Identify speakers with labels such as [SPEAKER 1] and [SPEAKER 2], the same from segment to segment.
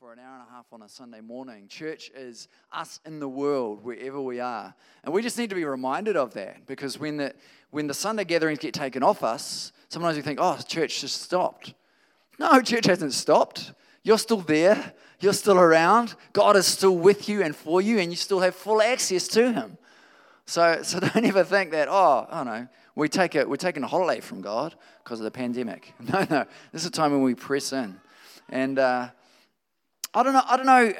[SPEAKER 1] for an hour and a half on a Sunday morning. Church is us in the world, wherever we are. And we just need to be reminded of that because when the, when the Sunday gatherings get taken off us, sometimes we think, oh, church just stopped. No, church hasn't stopped. You're still there, you're still around. God is still with you and for you, and you still have full access to Him. So, so don't ever think that, oh, oh no, we take a, we're taking a holiday from God because of the pandemic. No, no, this is a time when we press in. And uh, I don't know. I don't know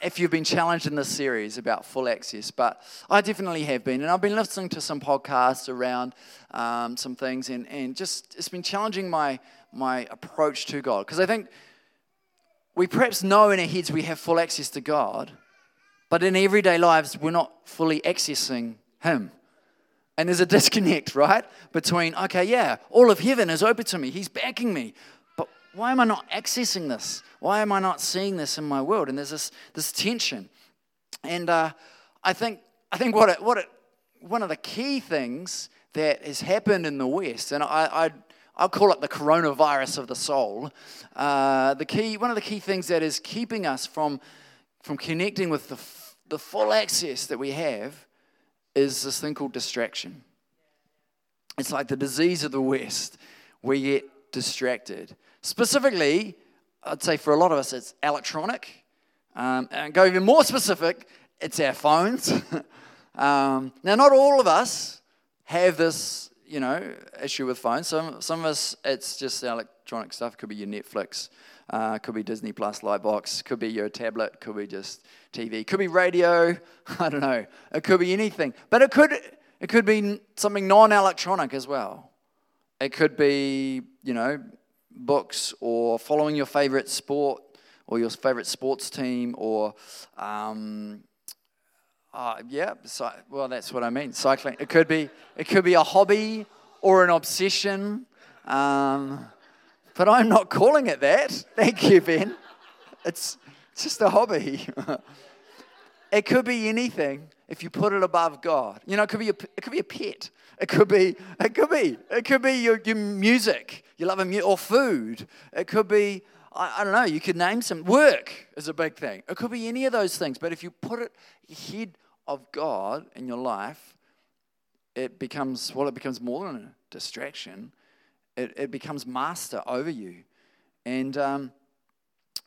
[SPEAKER 1] if you've been challenged in this series about full access, but I definitely have been. And I've been listening to some podcasts around um, some things, and, and just it's been challenging my my approach to God because I think we perhaps know in our heads we have full access to God, but in everyday lives we're not fully accessing Him. And there's a disconnect, right? Between, okay, yeah, all of heaven is open to me. He's backing me why am I not accessing this? Why am I not seeing this in my world? And there's this, this tension. And uh, I think, I think what it, what it, one of the key things that has happened in the West, and I, I, I'll call it the coronavirus of the soul, uh, the key, one of the key things that is keeping us from, from connecting with the, the full access that we have is this thing called distraction. It's like the disease of the West. We get distracted. Specifically, I'd say for a lot of us, it's electronic. Um, and go even more specific, it's our phones. um, now, not all of us have this, you know, issue with phones. Some, some of us, it's just electronic stuff. It could be your Netflix, uh, could be Disney Plus, Lightbox, could be your tablet, could be just TV, could be radio. I don't know. It could be anything, but it could it could be something non-electronic as well. It could be, you know, books or following your favorite sport or your favorite sports team or um, uh, yeah so, well that's what i mean cycling. It could be it could be a hobby or an obsession um, but i'm not calling it that. Thank you ben. It's, just a hobby. It could be anything if you put it above god. You know it could be a, it could be a pet it could be, it could be, it could be your, your music. You love a mu- or food. It could be, I, I don't know, you could name some. Work is a big thing. It could be any of those things. But if you put it ahead of God in your life, it becomes, well, it becomes more than a distraction. It, it becomes master over you. And um,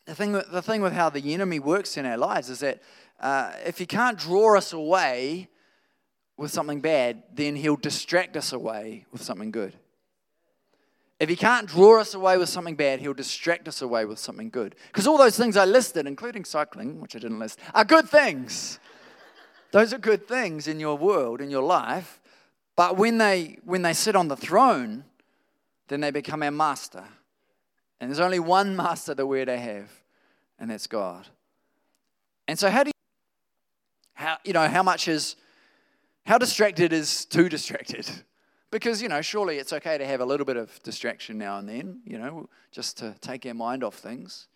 [SPEAKER 1] the, thing, the thing with how the enemy works in our lives is that uh, if he can't draw us away with something bad, then he'll distract us away with something good. If he can't draw us away with something bad, he'll distract us away with something good. Because all those things I listed, including cycling, which I didn't list, are good things. those are good things in your world, in your life. But when they, when they sit on the throne, then they become our master. And there's only one master that we're to have, and that's God. And so, how do you, how, you know, how much is how distracted is too distracted? Because, you know, surely it's okay to have a little bit of distraction now and then, you know, just to take our mind off things.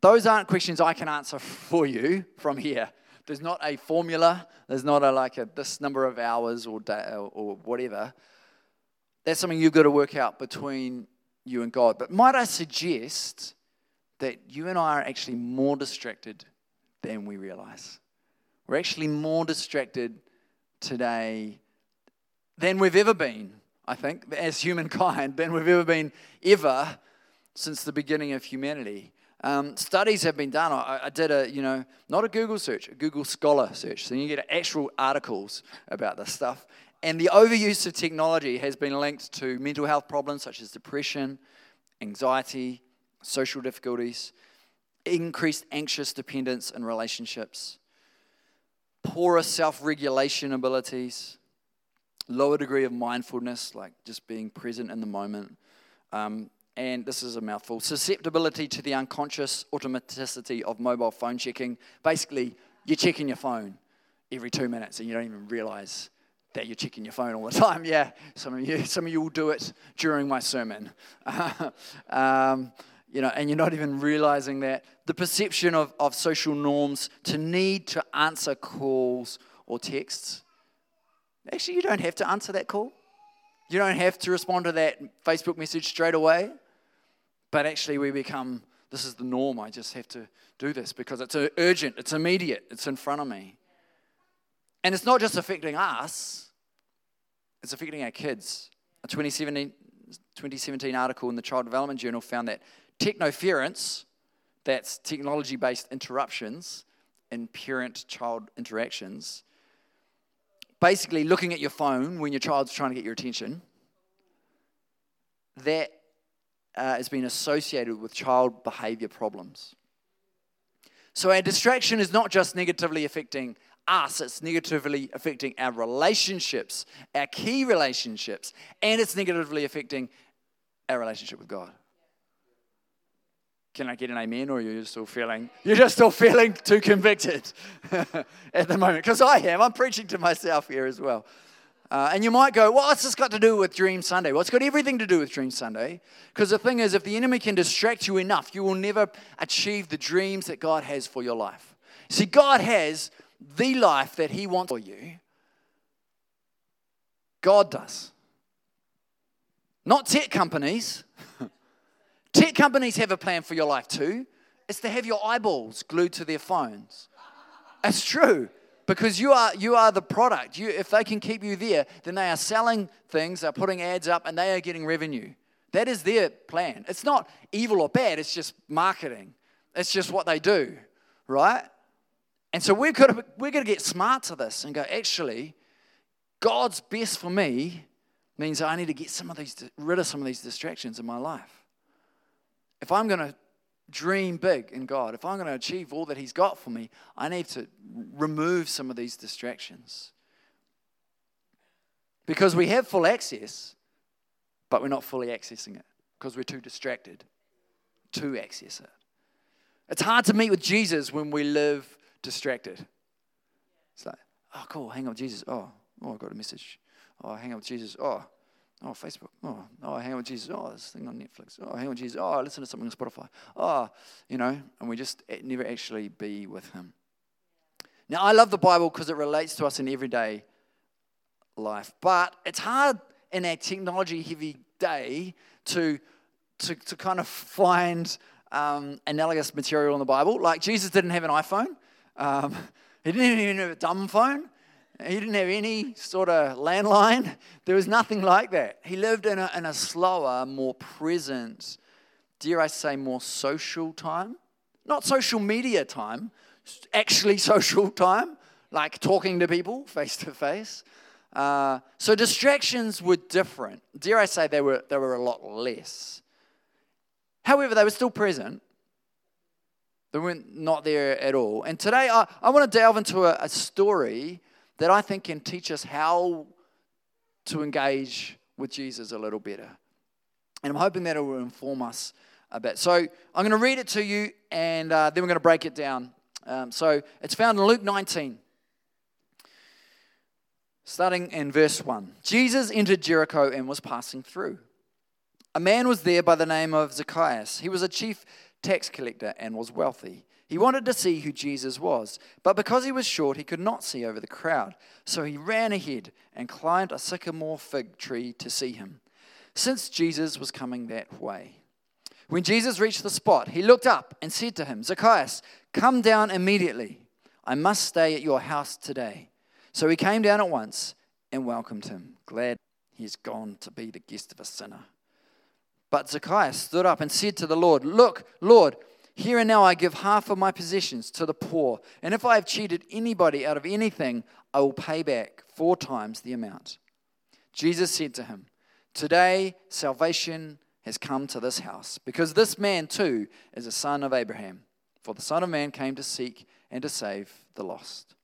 [SPEAKER 1] Those aren't questions I can answer for you from here. There's not a formula, there's not a like a this number of hours or day or whatever. That's something you've got to work out between you and God. But might I suggest that you and I are actually more distracted than we realize? We're actually more distracted today than we've ever been, I think, as humankind, than we've ever been ever since the beginning of humanity. Um, studies have been done. I, I, did a, you know, not a Google search, a Google Scholar search. So you get actual articles about this stuff. And the overuse of technology has been linked to mental health problems such as depression, anxiety, social difficulties, increased anxious dependence in relationships, poorer self regulation abilities, lower degree of mindfulness, like just being present in the moment. Um, and this is a mouthful susceptibility to the unconscious automaticity of mobile phone checking. Basically, you're checking your phone every two minutes and you don't even realize that you're checking your phone all the time. Yeah, some of you, some of you will do it during my sermon. um, you know, and you're not even realizing that. The perception of, of social norms to need to answer calls or texts. Actually, you don't have to answer that call. You don't have to respond to that Facebook message straight away. But actually, we become this is the norm. I just have to do this because it's urgent, it's immediate, it's in front of me. And it's not just affecting us, it's affecting our kids. A 2017, 2017 article in the Child Development Journal found that technoference, that's technology based interruptions in parent child interactions, basically looking at your phone when your child's trying to get your attention, that uh, has been associated with child behavior problems. So our distraction is not just negatively affecting us, it's negatively affecting our relationships, our key relationships, and it's negatively affecting our relationship with God. Can I get an amen, or you're you still feeling you're just still feeling too convicted at the moment? Because I am. I'm preaching to myself here as well. Uh, and you might go, well, what's this got to do with Dream Sunday? Well, it's got everything to do with Dream Sunday. Because the thing is, if the enemy can distract you enough, you will never achieve the dreams that God has for your life. See, God has the life that He wants for you. God does. Not tech companies. tech companies have a plan for your life too. It's to have your eyeballs glued to their phones. It's true because you are you are the product. You, if they can keep you there, then they are selling things, they're putting ads up, and they are getting revenue. That is their plan. It's not evil or bad. It's just marketing. It's just what they do, right? And so we're to we're to get smart to this and go. Actually, God's best for me means I need to get some of these rid of some of these distractions in my life. If I'm going to dream big in God, if I'm going to achieve all that He's got for me, I need to remove some of these distractions. Because we have full access, but we're not fully accessing it because we're too distracted to access it. It's hard to meet with Jesus when we live distracted. It's like, oh, cool, hang with Jesus. Oh, oh, I got a message. Oh, hang with Jesus. Oh, Oh, Facebook. Oh, oh, hang out with Jesus. Oh, this thing on Netflix. Oh, hang out with Jesus. Oh, I listen to something on Spotify. Oh, you know, and we just never actually be with Him. Now, I love the Bible because it relates to us in everyday life, but it's hard in our technology heavy day to, to, to kind of find um, analogous material in the Bible. Like, Jesus didn't have an iPhone, um, he didn't even have a dumb phone. He didn't have any sort of landline. There was nothing like that. He lived in a, in a slower, more present, dare I say, more social time. Not social media time, actually social time, like talking to people face to face. So distractions were different. Dare I say, they were, they were a lot less. However, they were still present. They weren't not there at all. And today I, I want to delve into a, a story that I think can teach us how to engage with Jesus a little better. And I'm hoping that it will inform us a bit. So I'm going to read it to you and uh, then we're going to break it down. Um, so it's found in Luke 19, starting in verse 1. Jesus entered Jericho and was passing through. A man was there by the name of Zacchaeus. He was a chief tax collector and was wealthy. He wanted to see who Jesus was, but because he was short, he could not see over the crowd. So he ran ahead and climbed a sycamore fig tree to see him, since Jesus was coming that way. When Jesus reached the spot, he looked up and said to him, Zacchaeus, come down immediately. I must stay at your house today. So he came down at once and welcomed him, glad he's gone to be the guest of a sinner. But Zacchaeus stood up and said to the Lord, Look, Lord, here and now I give half of my possessions to the poor, and if I have cheated anybody out of anything, I will pay back four times the amount. Jesus said to him, Today salvation has come to this house, because this man too is a son of Abraham. For the Son of Man came to seek and to save the lost.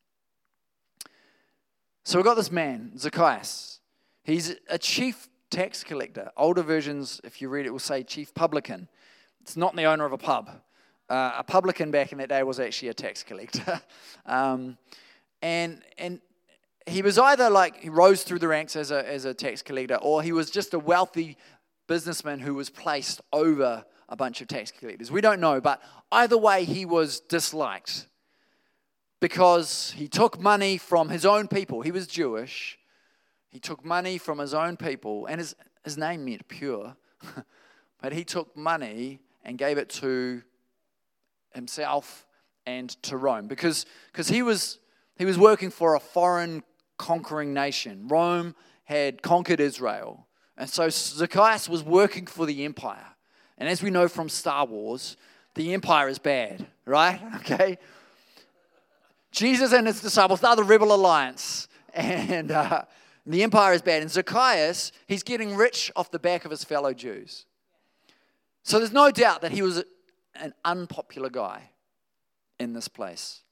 [SPEAKER 1] So we've got this man, Zacchaeus. He's a chief tax collector. Older versions, if you read it, will say chief publican. It's not the owner of a pub. Uh, a publican back in that day was actually a tax collector. um, and, and he was either like he rose through the ranks as a, as a tax collector, or he was just a wealthy businessman who was placed over a bunch of tax collectors. We don't know, but either way, he was disliked because he took money from his own people. He was Jewish. He took money from his own people, and his, his name meant pure, but he took money and gave it to himself and to Rome because because he was he was working for a foreign conquering nation. Rome had conquered Israel. And so Zacchaeus was working for the empire. And as we know from Star Wars, the empire is bad, right? Okay? Jesus and his disciples, they're the rebel alliance. And uh, the empire is bad. And Zacchaeus, he's getting rich off the back of his fellow Jews. So there's no doubt that he was an unpopular guy in this place.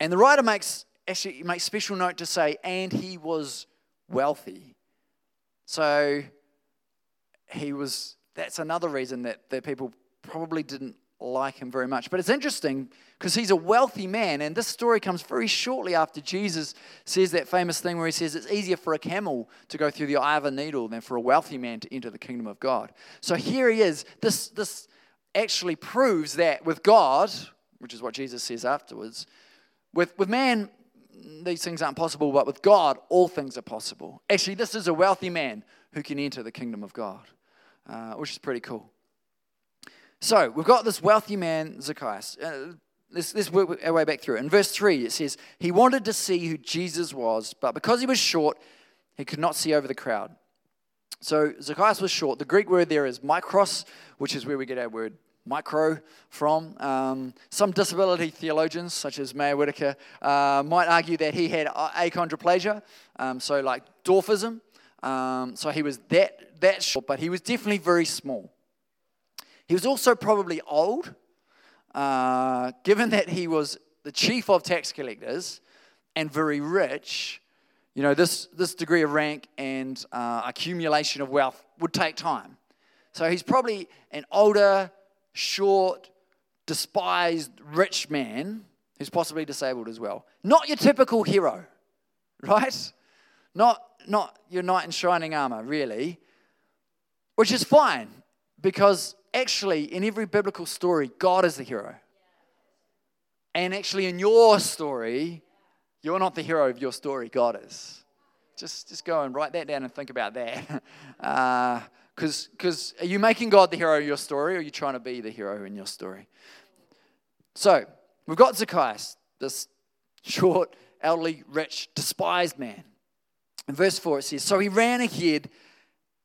[SPEAKER 1] And the writer makes actually makes special note to say, and he was wealthy. So he was that's another reason that, that people probably didn't like him very much. But it's interesting because he's a wealthy man, and this story comes very shortly after Jesus says that famous thing where he says it's easier for a camel to go through the eye of a needle than for a wealthy man to enter the kingdom of God. So here he is. This, this actually proves that with God, which is what Jesus says afterwards, with, with man, these things aren't possible, but with God, all things are possible. Actually, this is a wealthy man who can enter the kingdom of God uh, which is pretty cool. So we've got this wealthy man, Zacchaeus. Uh, let's, let's work our way back through. In verse 3, it says, He wanted to see who Jesus was, but because he was short, he could not see over the crowd. So Zacchaeus was short. The Greek word there is mikros, which is where we get our word micro from. Um, some disability theologians, such as Meir Whitaker, uh, might argue that he had achondroplasia, um, so like dwarfism. Um, so he was that, that short, but he was definitely very small. He was also probably old, uh, given that he was the chief of tax collectors and very rich. You know, this, this degree of rank and uh, accumulation of wealth would take time. So he's probably an older, short, despised, rich man who's possibly disabled as well. Not your typical hero, right? Not not your knight in shining armor, really, which is fine because actually, in every biblical story, God is the hero. And actually, in your story, you're not the hero of your story, God is. Just, just go and write that down and think about that. Uh, Because are you making God the hero of your story or are you trying to be the hero in your story? So, we've got Zacchaeus, this short, elderly, rich, despised man. In verse 4, it says, So he ran ahead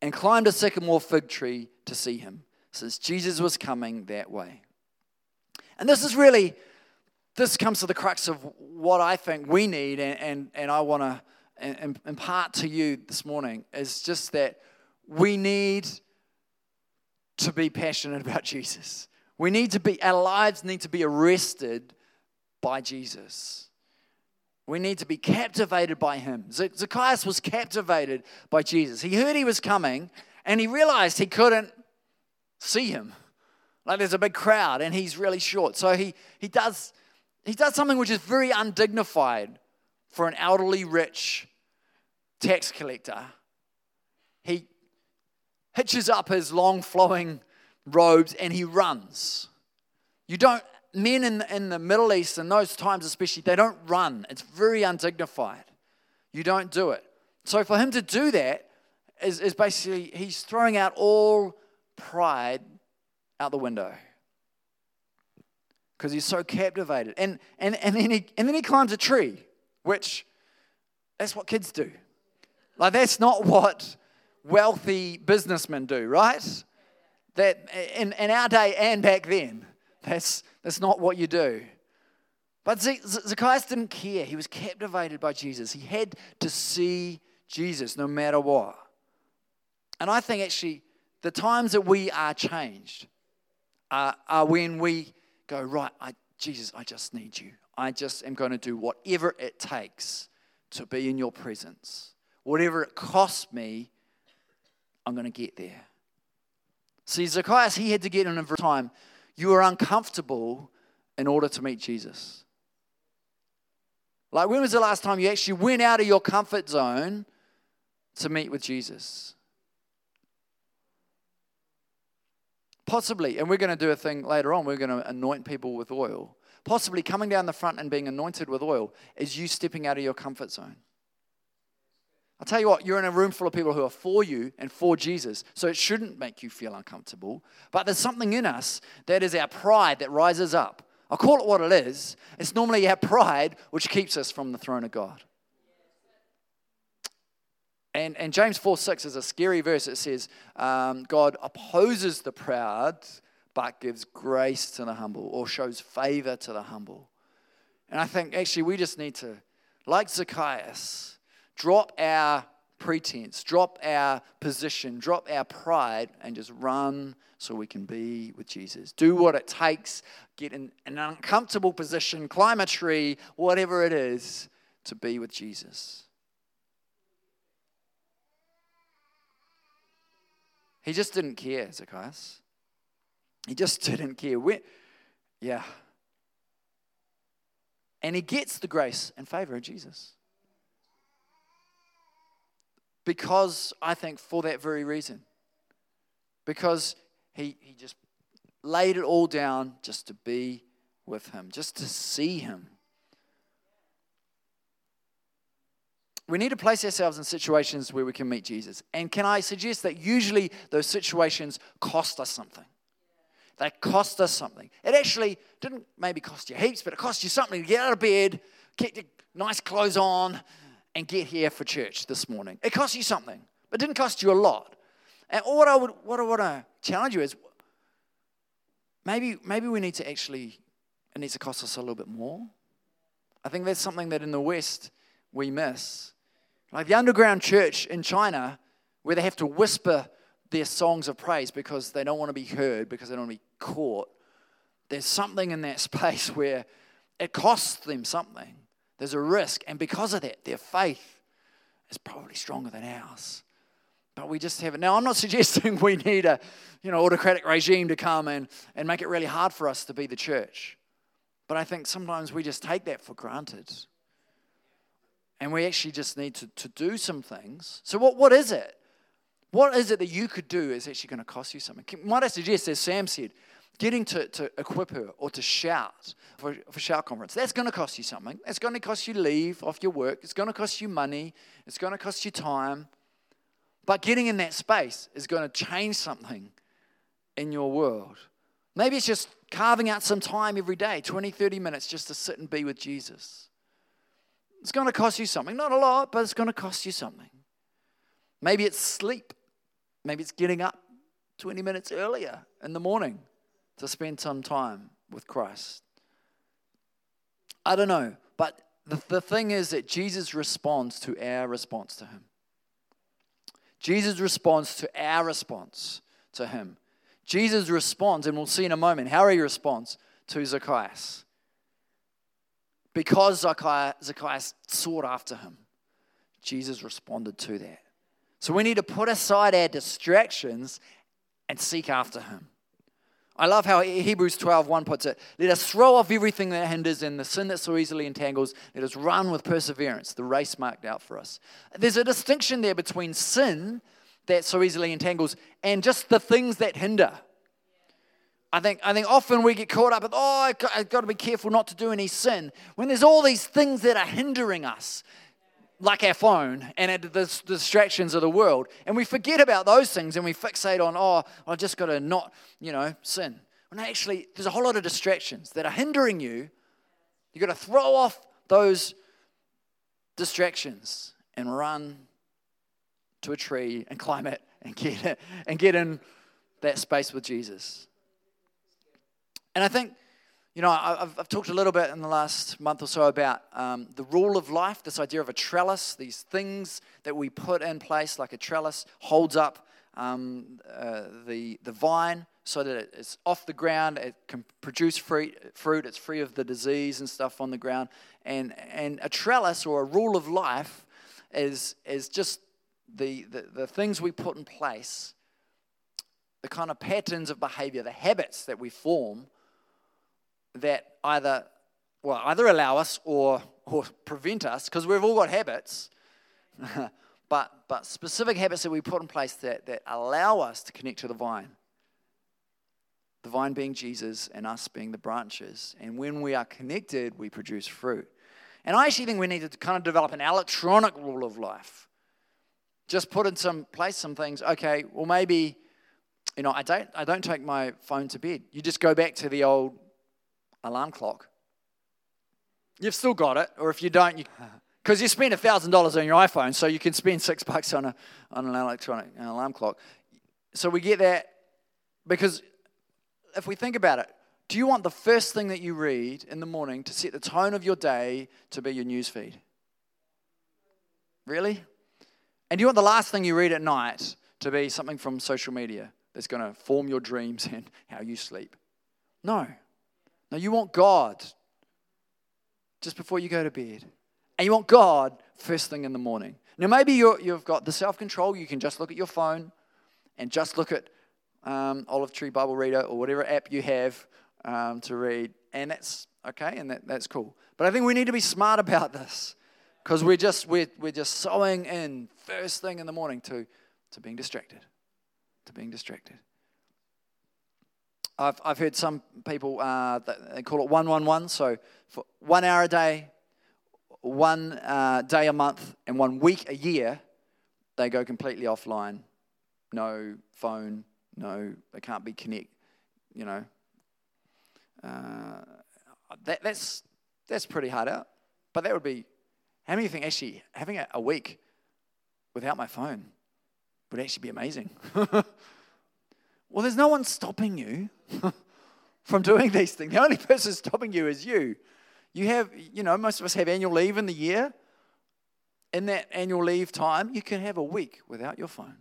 [SPEAKER 1] and climbed a sycamore fig tree to see him, since Jesus was coming that way. And this is really, this comes to the crux of what I think we need, and, and, and I want to impart to you this morning is just that we need to be passionate about Jesus. We need to be, our lives need to be arrested by Jesus. We need to be captivated by him. Zacchaeus was captivated by Jesus. He heard he was coming and he realized he couldn't see him. Like there's a big crowd and he's really short. So he, he, does, he does something which is very undignified for an elderly, rich tax collector. He hitches up his long flowing robes and he runs. You don't men in, in the Middle East, in those times especially, they don't run. It's very undignified. You don't do it. So for him to do that is, is basically, he's throwing out all pride out the window because he's so captivated. And, and, and, then he, and then he climbs a tree, which that's what kids do. Like, that's not what wealthy businessmen do, right? That in, in our day and back then, that's, that's not what you do. But Zacchaeus didn't care. He was captivated by Jesus. He had to see Jesus no matter what. And I think actually the times that we are changed are, are when we go, right, I, Jesus, I just need you. I just am going to do whatever it takes to be in your presence. Whatever it costs me, I'm going to get there. See, Zacchaeus, he had to get in a time you are uncomfortable in order to meet Jesus. Like, when was the last time you actually went out of your comfort zone to meet with Jesus? Possibly, and we're going to do a thing later on, we're going to anoint people with oil. Possibly coming down the front and being anointed with oil is you stepping out of your comfort zone. I'll tell you what, you're in a room full of people who are for you and for Jesus, so it shouldn't make you feel uncomfortable. But there's something in us that is our pride that rises up. I'll call it what it is. It's normally our pride which keeps us from the throne of God. And, and James 4 6 is a scary verse. It says, um, God opposes the proud, but gives grace to the humble, or shows favor to the humble. And I think actually we just need to, like Zacchaeus, drop our pretense, drop our position, drop our pride, and just run so we can be with Jesus. Do what it takes, get in an uncomfortable position, climb a tree, whatever it is, to be with Jesus. He just didn't care, Zacchaeus. He just didn't care. When, yeah. And he gets the grace and favor of Jesus. Because I think for that very reason. Because he, he just laid it all down just to be with him, just to see him. We need to place ourselves in situations where we can meet Jesus. And can I suggest that usually those situations cost us something? They cost us something. It actually didn't maybe cost you heaps, but it cost you something to get out of bed, get your nice clothes on, and get here for church this morning. It cost you something, but it didn't cost you a lot. And what I would what I want to challenge you is maybe maybe we need to actually it needs to cost us a little bit more. I think that's something that in the West we miss. Like the underground church in China, where they have to whisper their songs of praise because they don't want to be heard, because they don't want to be caught. There's something in that space where it costs them something. There's a risk. And because of that, their faith is probably stronger than ours. But we just have it. Now, I'm not suggesting we need a you know, autocratic regime to come and, and make it really hard for us to be the church. But I think sometimes we just take that for granted. And we actually just need to, to do some things. So, what, what is it? What is it that you could do is actually going to cost you something? Might I suggest, as Sam said, getting to, to equip her or to shout for, for shout conference, that's going to cost you something. It's going to cost you leave off your work. It's going to cost you money. It's going to cost you time. But getting in that space is going to change something in your world. Maybe it's just carving out some time every day, 20, 30 minutes, just to sit and be with Jesus. It's going to cost you something. Not a lot, but it's going to cost you something. Maybe it's sleep. Maybe it's getting up 20 minutes earlier in the morning to spend some time with Christ. I don't know, but the, the thing is that Jesus responds to our response to him. Jesus responds to our response to him. Jesus responds, and we'll see in a moment how he responds to Zacchaeus. Because Zacchaeus, Zacchaeus sought after him, Jesus responded to that. So we need to put aside our distractions and seek after him. I love how Hebrews 12 1 puts it. Let us throw off everything that hinders and the sin that so easily entangles. Let us run with perseverance the race marked out for us. There's a distinction there between sin that so easily entangles and just the things that hinder. I think, I think often we get caught up with, oh, I've got to be careful not to do any sin. When there's all these things that are hindering us like our phone and the distractions of the world. And we forget about those things and we fixate on, oh, I just got to not, you know, sin. When actually, there's a whole lot of distractions that are hindering you. You've got to throw off those distractions and run to a tree and climb it and get, and get in that space with Jesus. And I think you know, I've, I've, talked a little bit in the last month or so about um, the rule of life, this idea of a trellis, these things that we put in place, like a trellis holds up um, uh, the, the vine so that it's off the ground, it can produce fruit, fruit, it's free of the disease and stuff on the ground. And, and a trellis or a rule of life is, is just the, the, the things we put in place, the kind of patterns of behavior, the habits that we form that either well either allow us or or prevent us because we've all got habits but but specific habits that we put in place that that allow us to connect to the vine the vine being Jesus and us being the branches and when we are connected we produce fruit and I actually think we need to kind of develop an electronic rule of life Just put in some place some things. Okay, well maybe, you know, I don't I don't take my phone to bed. You just go back to the old alarm clock. You've still got it, or if you don't, you because you spend thousand dollars on your iPhone, so you can spend six bucks on a on an electronic alarm clock. So we get that because if we think about it, do you want the first thing that you read in the morning to set the tone of your day to be your news feed? Really? And do you want the last thing you read at night to be something from social media that's going to form your dreams and how you sleep? No. No, you want God just before you go to bed. And you want God first thing in the morning. Now, maybe you have got the self control, you can just look at your phone and just look at um, Olive Tree Bible Reader or whatever app you have um, to read, and that's okay, and that, that's cool. But I think we need to be smart about this because we're just we're, we're just sowing in first thing in the morning to to being distracted, to being distracted. I've I've heard some people uh, they call it one one one. So for one hour a day, one uh, day a month, and one week a year, they go completely offline. No phone, no, they can't be connect. You know, uh, that, that's that's pretty hard out. But that would be how many think actually having a, a week without my phone would actually be amazing. well, there's no one stopping you from doing these things. The only person stopping you is you. You have, you know, most of us have annual leave in the year. In that annual leave time, you can have a week without your phone.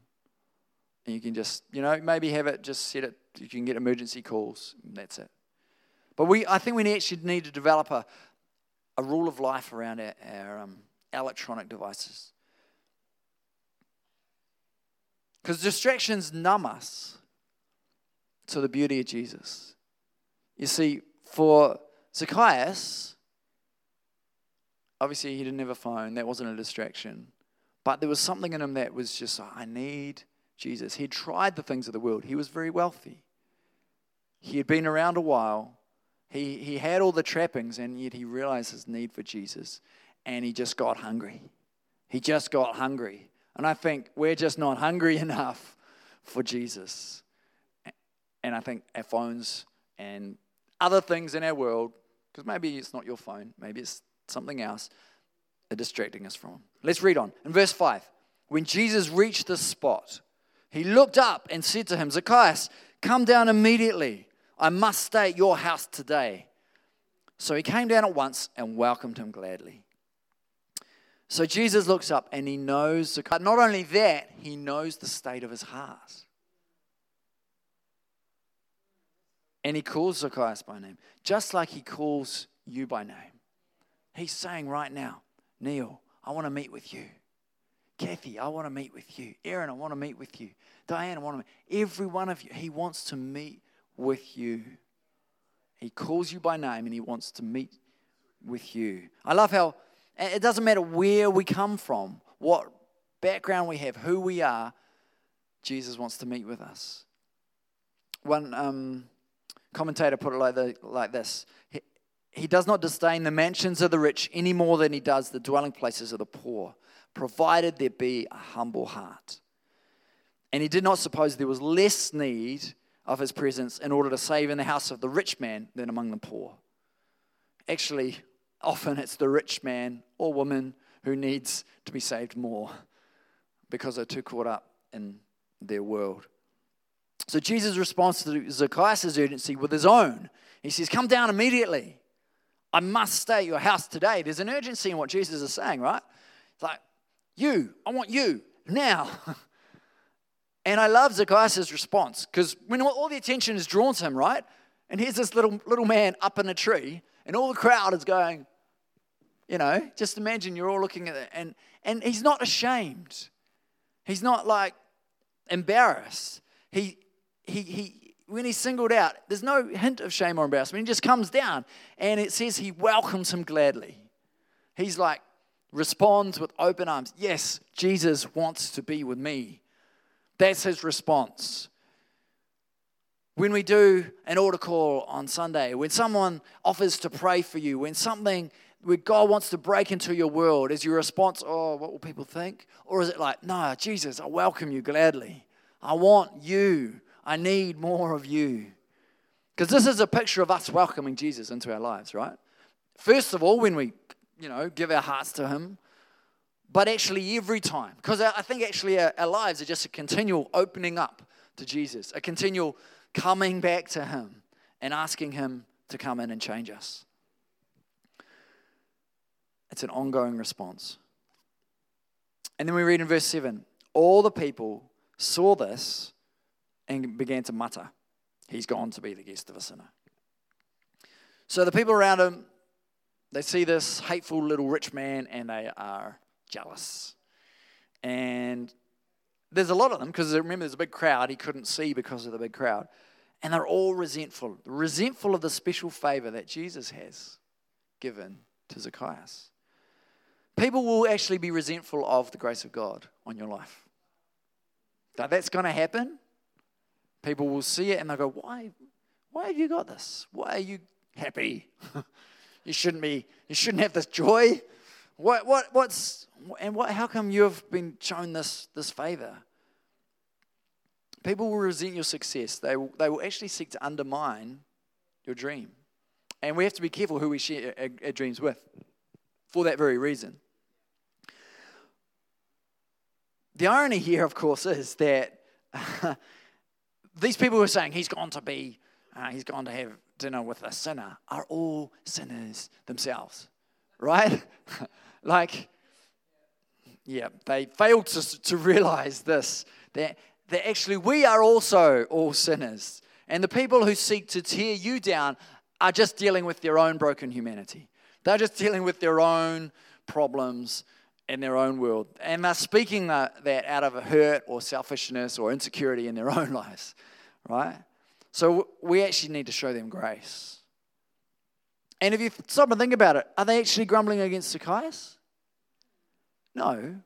[SPEAKER 1] And you can just, you know, maybe have it, just set it, you can get emergency calls, that's it. But we, I think we actually need to develop a, a rule of life around our, our um, electronic devices. Because distractions numb us to the beauty of Jesus. You see, for Zacchaeus, obviously he didn't have a phone, that wasn't a distraction. But there was something in him that was just, I need Jesus. He tried the things of the world. He was very wealthy. He had been around a while. He, he had all the trappings, and yet he realized his need for Jesus. And he just got hungry. He just got hungry. And I think we're just not hungry enough for Jesus. And I think our phones and other things in our world, because maybe it's not your phone, maybe it's something else, are distracting us from. Let's read on. In verse 5, when Jesus reached the spot, he looked up and said to him, Zacchaeus, come down immediately. I must stay at your house today. So he came down at once and welcomed him gladly. So Jesus looks up and he knows, Zacchaeus. not only that, he knows the state of his heart. And he calls Zacchaeus by name, just like he calls you by name. He's saying right now, Neil, I want to meet with you. Kathy, I want to meet with you. Aaron, I want to meet with you. Diane, I want to meet. Every one of you, he wants to meet with you. He calls you by name and he wants to meet with you. I love how it doesn't matter where we come from, what background we have, who we are, Jesus wants to meet with us. One um, commentator put it like, the, like this he, he does not disdain the mansions of the rich any more than he does the dwelling places of the poor provided there be a humble heart. And he did not suppose there was less need of his presence in order to save in the house of the rich man than among the poor. Actually, often it's the rich man or woman who needs to be saved more because they're too caught up in their world. So Jesus responds to Zacchaeus' urgency with his own. He says, Come down immediately. I must stay at your house today. There's an urgency in what Jesus is saying, right? It's like, you, I want you now. and I love Zacchaeus' response because when all the attention is drawn to him, right? And here's this little, little man up in a tree, and all the crowd is going, you know, just imagine you're all looking at it. And, and he's not ashamed. He's not like embarrassed. He, he, he, when he's singled out, there's no hint of shame or embarrassment. He just comes down and it says he welcomes him gladly. He's like, responds with open arms. Yes, Jesus wants to be with me. That's his response. When we do an altar call on Sunday, when someone offers to pray for you, when something where God wants to break into your world? Is your response, oh, what will people think? Or is it like, no, Jesus, I welcome you gladly. I want you. I need more of you. Because this is a picture of us welcoming Jesus into our lives, right? First of all, when we, you know, give our hearts to Him, but actually every time. Because I think actually our, our lives are just a continual opening up to Jesus, a continual coming back to Him and asking Him to come in and change us. It's an ongoing response. And then we read in verse 7 all the people saw this and began to mutter, He's gone to be the guest of a sinner. So the people around him, they see this hateful little rich man and they are jealous. And there's a lot of them because remember, there's a big crowd. He couldn't see because of the big crowd. And they're all resentful, resentful of the special favor that Jesus has given to Zacchaeus. People will actually be resentful of the grace of God on your life. Now, that's going to happen. People will see it and they'll go, Why, why have you got this? Why are you happy? you shouldn't be, you shouldn't have this joy. What, what, what's, and what, how come you have been shown this, this favor? People will resent your success. They will, they will actually seek to undermine your dream. And we have to be careful who we share our, our dreams with for that very reason. The irony here, of course, is that these people who are saying he's gone to be, uh, he's gone to have dinner with a sinner, are all sinners themselves, right? like, yeah, they failed to, to realize this that, that actually we are also all sinners. And the people who seek to tear you down are just dealing with their own broken humanity. They're just dealing with their own problems in their own world. And they're speaking that, that out of a hurt or selfishness or insecurity in their own lives, right? So we actually need to show them grace. And if you stop and think about it, are they actually grumbling against Zacchaeus? No,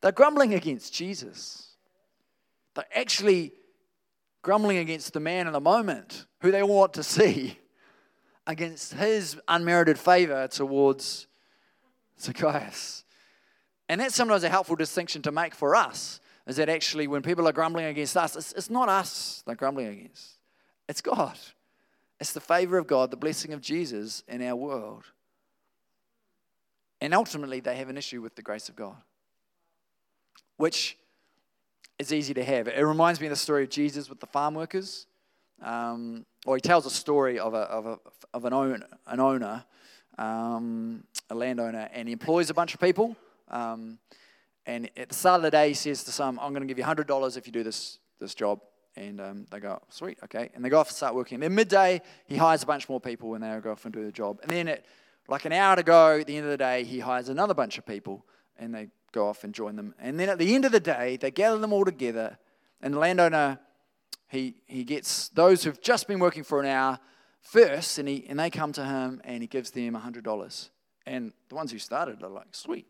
[SPEAKER 1] they're grumbling against Jesus. They're actually grumbling against the man in the moment who they want to see against his unmerited favor towards Zacchaeus. And that's sometimes a helpful distinction to make for us is that actually when people are grumbling against us, it's, it's not us they're grumbling against, it's God. It's the favor of God, the blessing of Jesus in our world. And ultimately, they have an issue with the grace of God, which is easy to have. It reminds me of the story of Jesus with the farm workers. Um, or he tells a story of, a, of, a, of an, owner, an owner, um, a landowner, and he employs a bunch of people. Um, and at the start of the day, he says to some, I'm going to give you $100 if you do this, this job. And um, they go, sweet, okay. And they go off and start working. And then midday, he hires a bunch more people and they go off and do the job. And then at like an hour to go, at the end of the day, he hires another bunch of people and they go off and join them. And then at the end of the day, they gather them all together. And the landowner, he, he gets those who've just been working for an hour first and, he, and they come to him and he gives them $100. And the ones who started are like, sweet,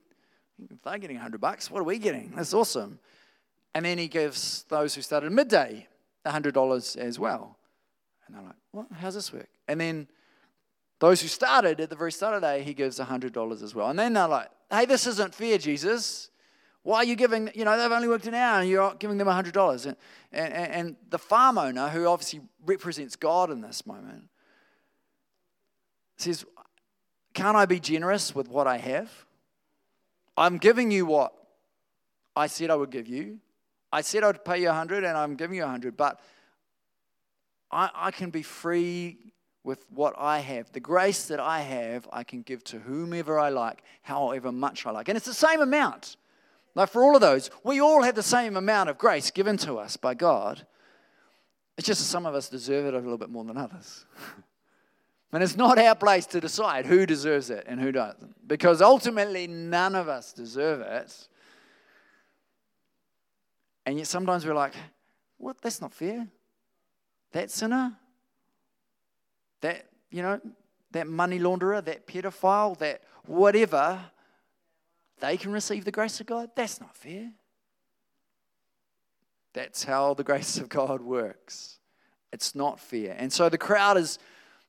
[SPEAKER 1] if they're getting 100 bucks, what are we getting? That's awesome. And then he gives those who started midday $100 as well. And they're like, what? How's this work? And then those who started at the very start of the day, he gives $100 as well. And then they're like, hey, this isn't fair, Jesus. Why are you giving, you know, they've only worked an hour and you're giving them $100. And, and, and the farm owner, who obviously represents God in this moment, says, Can't I be generous with what I have? I'm giving you what I said I would give you. I said I'd pay you a hundred, and I'm giving you a hundred, but I, I can be free with what I have. The grace that I have, I can give to whomever I like, however much I like. And it's the same amount. Like for all of those, we all have the same amount of grace given to us by God. It's just that some of us deserve it a little bit more than others. And it's not our place to decide who deserves it and who doesn't, because ultimately none of us deserve it. And yet sometimes we're like, what? That's not fair. That sinner, that, you know, that money launderer, that pedophile, that whatever, they can receive the grace of God. That's not fair. That's how the grace of God works. It's not fair. And so the crowd is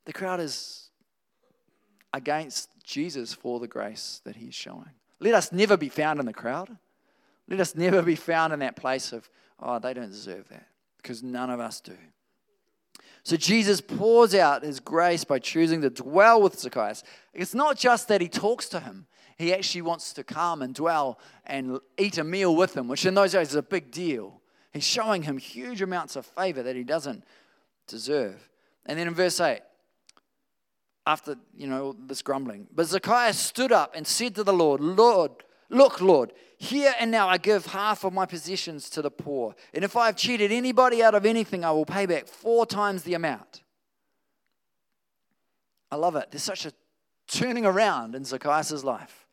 [SPEAKER 1] the crowd is against Jesus for the grace that he's showing. Let us never be found in the crowd. Let us never be found in that place of, oh, they don't deserve that, because none of us do. So Jesus pours out his grace by choosing to dwell with Zacchaeus. It's not just that he talks to him, he actually wants to come and dwell and eat a meal with him, which in those days is a big deal. He's showing him huge amounts of favor that he doesn't deserve. And then in verse 8, after, you know, this grumbling, but Zacchaeus stood up and said to the Lord, Lord, look, Lord, here and now I give half of my possessions to the poor. And if I have cheated anybody out of anything, I will pay back four times the amount. I love it. There's such a turning around in Zacchaeus' life.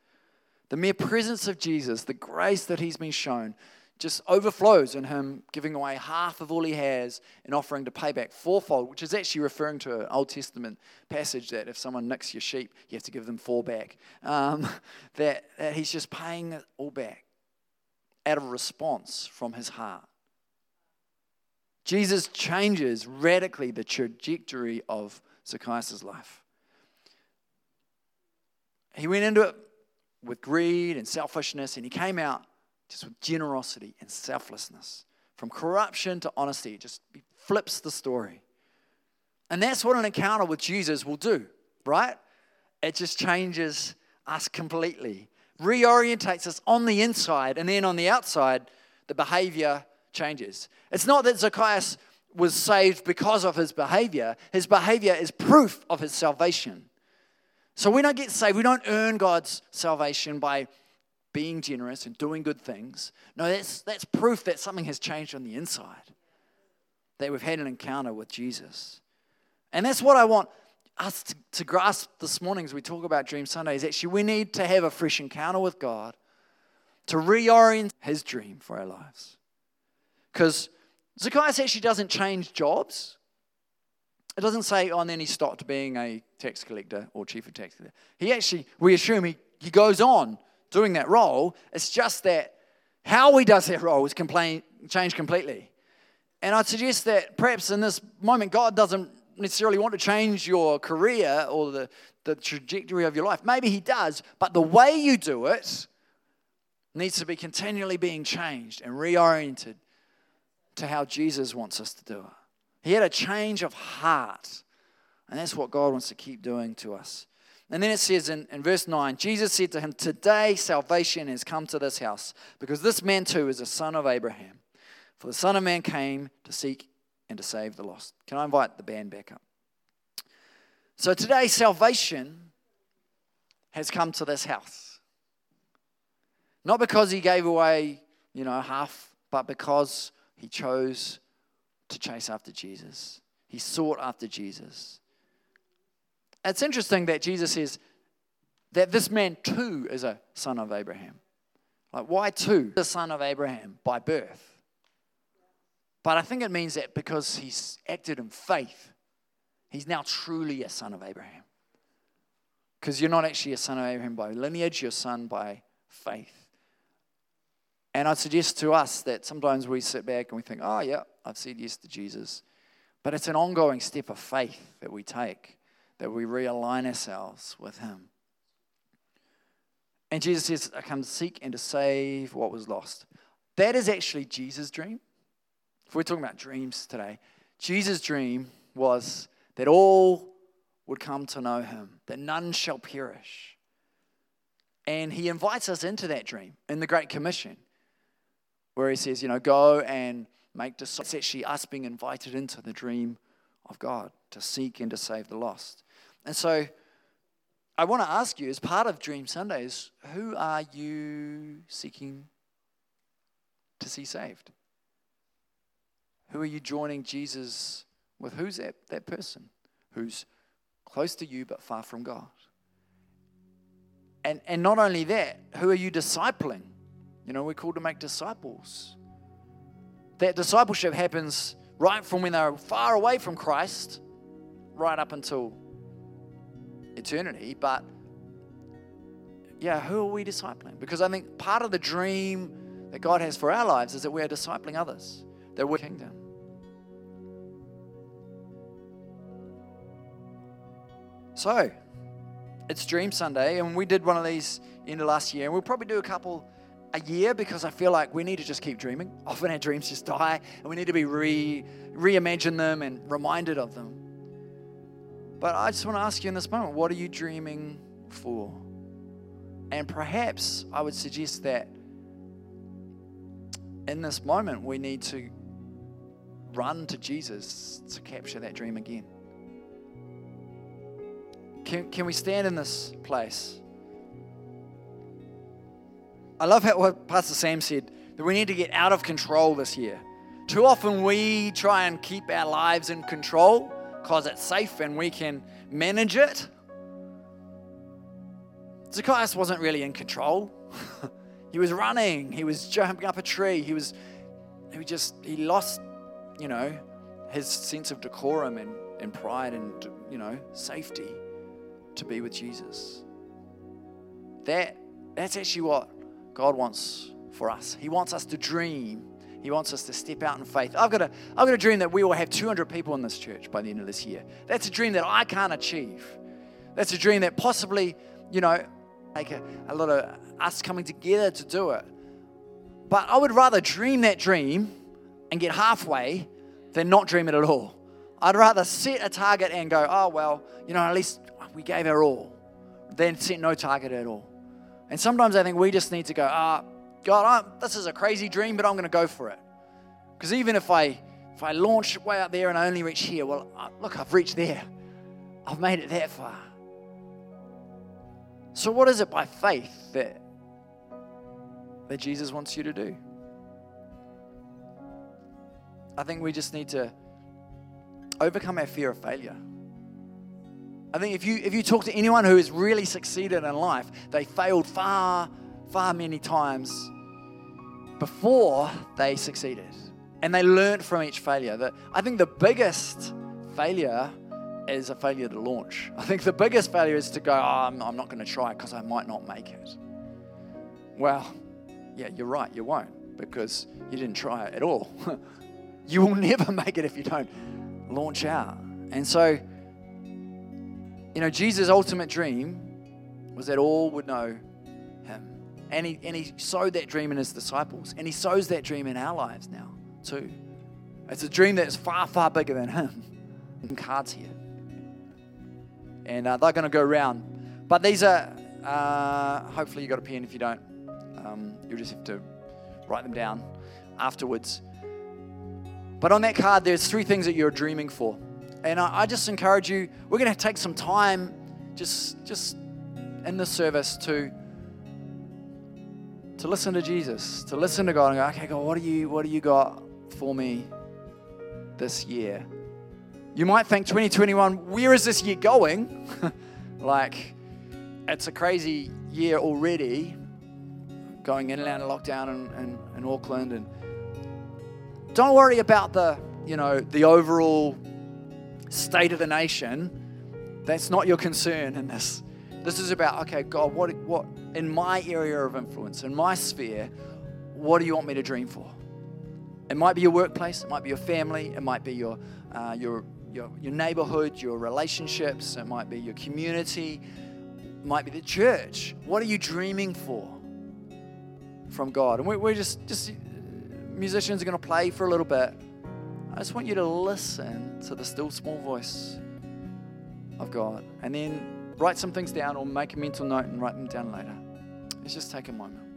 [SPEAKER 1] The mere presence of Jesus, the grace that he's been shown, just overflows in him giving away half of all he has and offering to pay back fourfold, which is actually referring to an Old Testament passage that if someone nicks your sheep, you have to give them four back. Um, that, that he's just paying it all back out of response from his heart. Jesus changes radically the trajectory of Zacchaeus' life. He went into it with greed and selfishness, and he came out just with generosity and selflessness. From corruption to honesty, it just flips the story. And that's what an encounter with Jesus will do, right? It just changes us completely, reorientates us on the inside, and then on the outside, the behavior changes. It's not that Zacchaeus was saved because of his behavior, his behavior is proof of his salvation. So we don't get saved, we don't earn God's salvation by being generous and doing good things. No, that's, that's proof that something has changed on the inside, that we've had an encounter with Jesus. And that's what I want us to, to grasp this morning as we talk about Dream Sunday is actually we need to have a fresh encounter with God to reorient his dream for our lives. Because Zacchaeus actually doesn't change jobs. It doesn't say, oh, and then he stopped being a tax collector or chief of tax collector. He actually, we assume he, he goes on doing that role. It's just that how he does that role is complain, changed completely. And I'd suggest that perhaps in this moment, God doesn't necessarily want to change your career or the, the trajectory of your life. Maybe He does, but the way you do it needs to be continually being changed and reoriented to how Jesus wants us to do it. He had a change of heart, and that's what God wants to keep doing to us. And then it says in, in verse 9 Jesus said to him, Today salvation has come to this house, because this man too is a son of Abraham. For the Son of Man came to seek and to save the lost. Can I invite the band back up? So today, salvation has come to this house. Not because he gave away, you know, half, but because he chose to chase after Jesus. He sought after Jesus. It's interesting that Jesus says that this man too is a son of Abraham. Like, why too? The son of Abraham by birth. But I think it means that because he's acted in faith, he's now truly a son of Abraham. Because you're not actually a son of Abraham by lineage, you're a son by faith. And I'd suggest to us that sometimes we sit back and we think, oh, yeah, I've said yes to Jesus. But it's an ongoing step of faith that we take that we realign ourselves with Him. And Jesus says, I come to seek and to save what was lost. That is actually Jesus' dream. If we're talking about dreams today, Jesus' dream was that all would come to know Him, that none shall perish. And He invites us into that dream in the Great Commission, where He says, you know, go and make disciples. It's actually us being invited into the dream of God to seek and to save the lost. And so I want to ask you, as part of Dream Sundays, who are you seeking to see saved? Who are you joining Jesus with? Who's that, that person who's close to you but far from God? And, and not only that, who are you discipling? You know, we're called to make disciples. That discipleship happens right from when they're far away from Christ, right up until eternity, but yeah, who are we discipling? Because I think part of the dream that God has for our lives is that we are discipling others, that we're kingdom. So, it's Dream Sunday, and we did one of these in the last year, and we'll probably do a couple a year because I feel like we need to just keep dreaming. Often our dreams just die, and we need to be re reimagine them and reminded of them. But I just want to ask you in this moment, what are you dreaming for? And perhaps I would suggest that in this moment we need to run to Jesus to capture that dream again. Can, can we stand in this place? I love how, what Pastor Sam said that we need to get out of control this year. Too often we try and keep our lives in control because it's safe and we can manage it. Zacchaeus wasn't really in control. he was running, he was jumping up a tree, he was he just he lost, you know, his sense of decorum and, and pride and you know, safety to be with Jesus. That that's actually what God wants for us. He wants us to dream. He wants us to step out in faith. I've got a I've got a dream that we will have 200 people in this church by the end of this year. That's a dream that I can't achieve. That's a dream that possibly, you know, like a, a lot of us coming together to do it. But I would rather dream that dream and get halfway than not dream it at all. I'd rather set a target and go, oh, well, you know, at least we gave our all, than set no target at all. And sometimes I think we just need to go, ah, oh, God, I'm, this is a crazy dream, but I'm going to go for it. Because even if I if I launch way out there and I only reach here, well, look, I've reached there. I've made it that far. So, what is it by faith that, that Jesus wants you to do? I think we just need to overcome our fear of failure. I think if you if you talk to anyone who has really succeeded in life, they failed far, far many times before they succeeded. And they learned from each failure. That I think the biggest failure is a failure to launch. I think the biggest failure is to go, oh, I'm, I'm not going to try because I might not make it. Well, yeah, you're right, you won't because you didn't try it at all. you will never make it if you don't launch out. And so, you know, Jesus' ultimate dream was that all would know. And he, and he sowed that dream in his disciples. And he sows that dream in our lives now, too. It's a dream that's far, far bigger than him. Cards here and uh, they're going to go around. But these are, uh, hopefully, you got a pen. If you don't, um, you'll just have to write them down afterwards. But on that card, there's three things that you're dreaming for. And I, I just encourage you, we're going to take some time just, just in the service to, to listen to Jesus, to listen to God and go, okay, God, what do you, what do you got for me this year? You might think 2021, where is this year going? like, it's a crazy year already, going in and out of lockdown in, in, in Auckland. And don't worry about the, you know, the overall state of the nation. That's not your concern in this. This is about, okay, God, what, what in my area of influence, in my sphere, what do you want me to dream for? It might be your workplace, it might be your family, it might be your, uh, your your, your neighborhood, your relationships, it might be your community, it might be the church. What are you dreaming for from God? And we, we're just, just musicians are going to play for a little bit. I just want you to listen to the still small voice of God and then write some things down or make a mental note and write them down later. Let's just take a moment.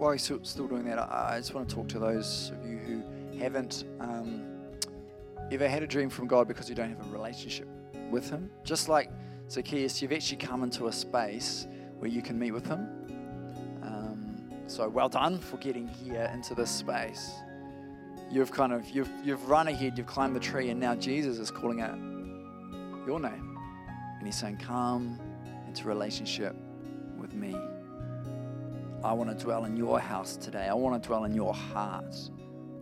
[SPEAKER 1] While he's still, doing that, I, I just want to talk to those of you who haven't um, ever had a dream from God because you don't have a relationship with Him. Just like Zacchaeus, you've actually come into a space where you can meet with Him. Um, so well done for getting here into this space. You've kind of you've you've run ahead, you've climbed the tree, and now Jesus is calling out your name, and He's saying, "Come into relationship with me." I want to dwell in your house today. I want to dwell in your heart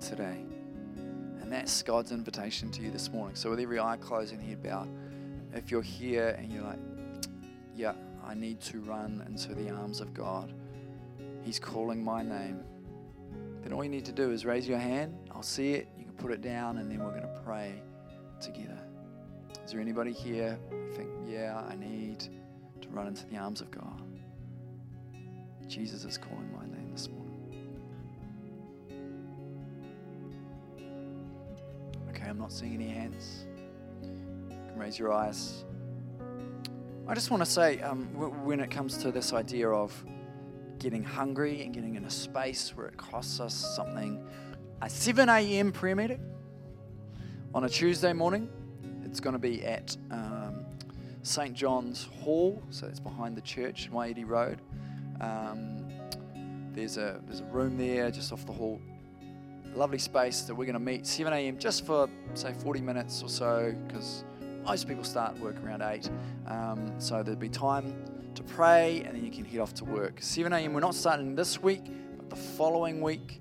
[SPEAKER 1] today. And that's God's invitation to you this morning. So, with every eye closed and head bowed, if you're here and you're like, yeah, I need to run into the arms of God, He's calling my name, then all you need to do is raise your hand. I'll see it. You can put it down, and then we're going to pray together. Is there anybody here think, yeah, I need to run into the arms of God? Jesus is calling my name this morning. Okay, I'm not seeing any hands. You can raise your eyes. I just want to say, um, when it comes to this idea of getting hungry and getting in a space where it costs us something, a 7 a.m. prayer meeting on a Tuesday morning. It's going to be at um, St. John's Hall, so it's behind the church Waiiti Road. Um, there's a there's a room there just off the hall. Lovely space that we're going to meet 7 a.m. just for say 40 minutes or so because most people start work around 8. Um, so there'll be time to pray and then you can head off to work. 7 a.m. We're not starting this week, but the following week.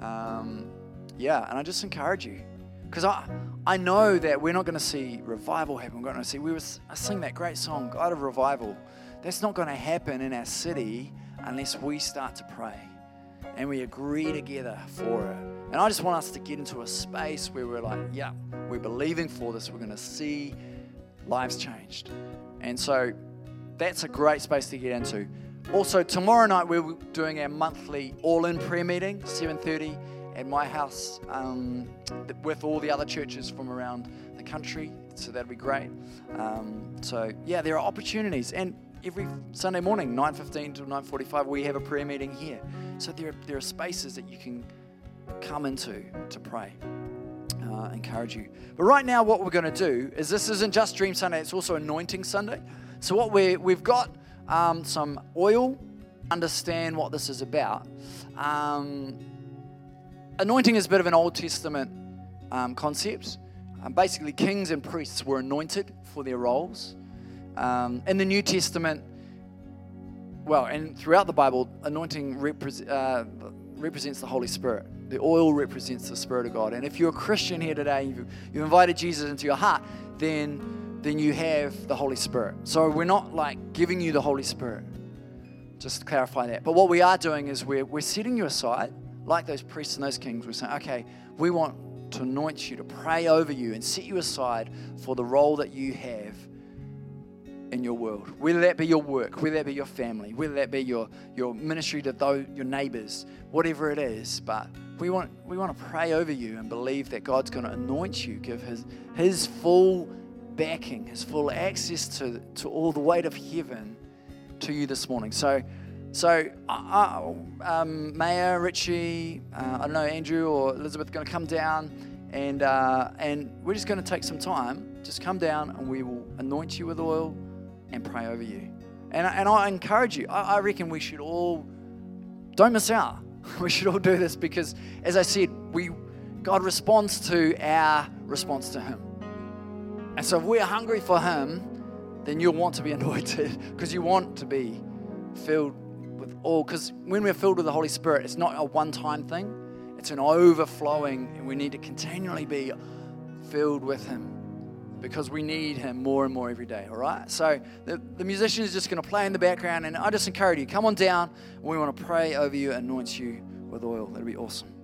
[SPEAKER 1] Um, yeah, and I just encourage you because I, I know that we're not going to see revival happen. We're going to see, we were, I sing that great song, God of Revival. That's not going to happen in our city unless we start to pray and we agree together for it. And I just want us to get into a space where we're like, yeah, we're believing for this. We're going to see lives changed. And so that's a great space to get into. Also, tomorrow night we're doing our monthly all-in prayer meeting, 7:30 at my house um, with all the other churches from around the country. So that'll be great. Um, so yeah, there are opportunities, and every Sunday morning, 9:15 to 9:45, we have a prayer meeting here. So there are, there are spaces that you can come into to pray. Uh, encourage you. But right now, what we're going to do is this isn't just Dream Sunday; it's also Anointing Sunday. So what we we've got um, some oil. Understand what this is about. Um, anointing is a bit of an Old Testament um, concept. Um, basically, kings and priests were anointed for their roles. Um, in the New Testament, well, and throughout the Bible, anointing repre- uh, represents the Holy Spirit. The oil represents the Spirit of God. And if you're a Christian here today, you've, you've invited Jesus into your heart, then then you have the Holy Spirit. So we're not like giving you the Holy Spirit. Just to clarify that. But what we are doing is we're, we're setting you aside, like those priests and those kings. We're saying, okay, we want to anoint you, to pray over you, and set you aside for the role that you have in your world. Whether that be your work, whether that be your family, whether that be your, your ministry to those, your neighbors, whatever it is. But we want, we want to pray over you and believe that God's going to anoint you, give his, his full backing, his full access to, to all the weight of heaven to you this morning. So, so uh, um, Maya, Richie, uh, I don't know, Andrew or Elizabeth, are going to come down, and uh, and we're just going to take some time. Just come down, and we will anoint you with oil and pray over you. And and I encourage you. I, I reckon we should all don't miss out. We should all do this because, as I said, we God responds to our response to Him. And so if we're hungry for Him, then you'll want to be anointed because you want to be filled with all. Because when we're filled with the Holy Spirit, it's not a one time thing, it's an overflowing, and we need to continually be filled with Him because we need Him more and more every day, all right? So the, the musician is just going to play in the background, and I just encourage you come on down. We want to pray over you, anoint you with oil. That'll be awesome.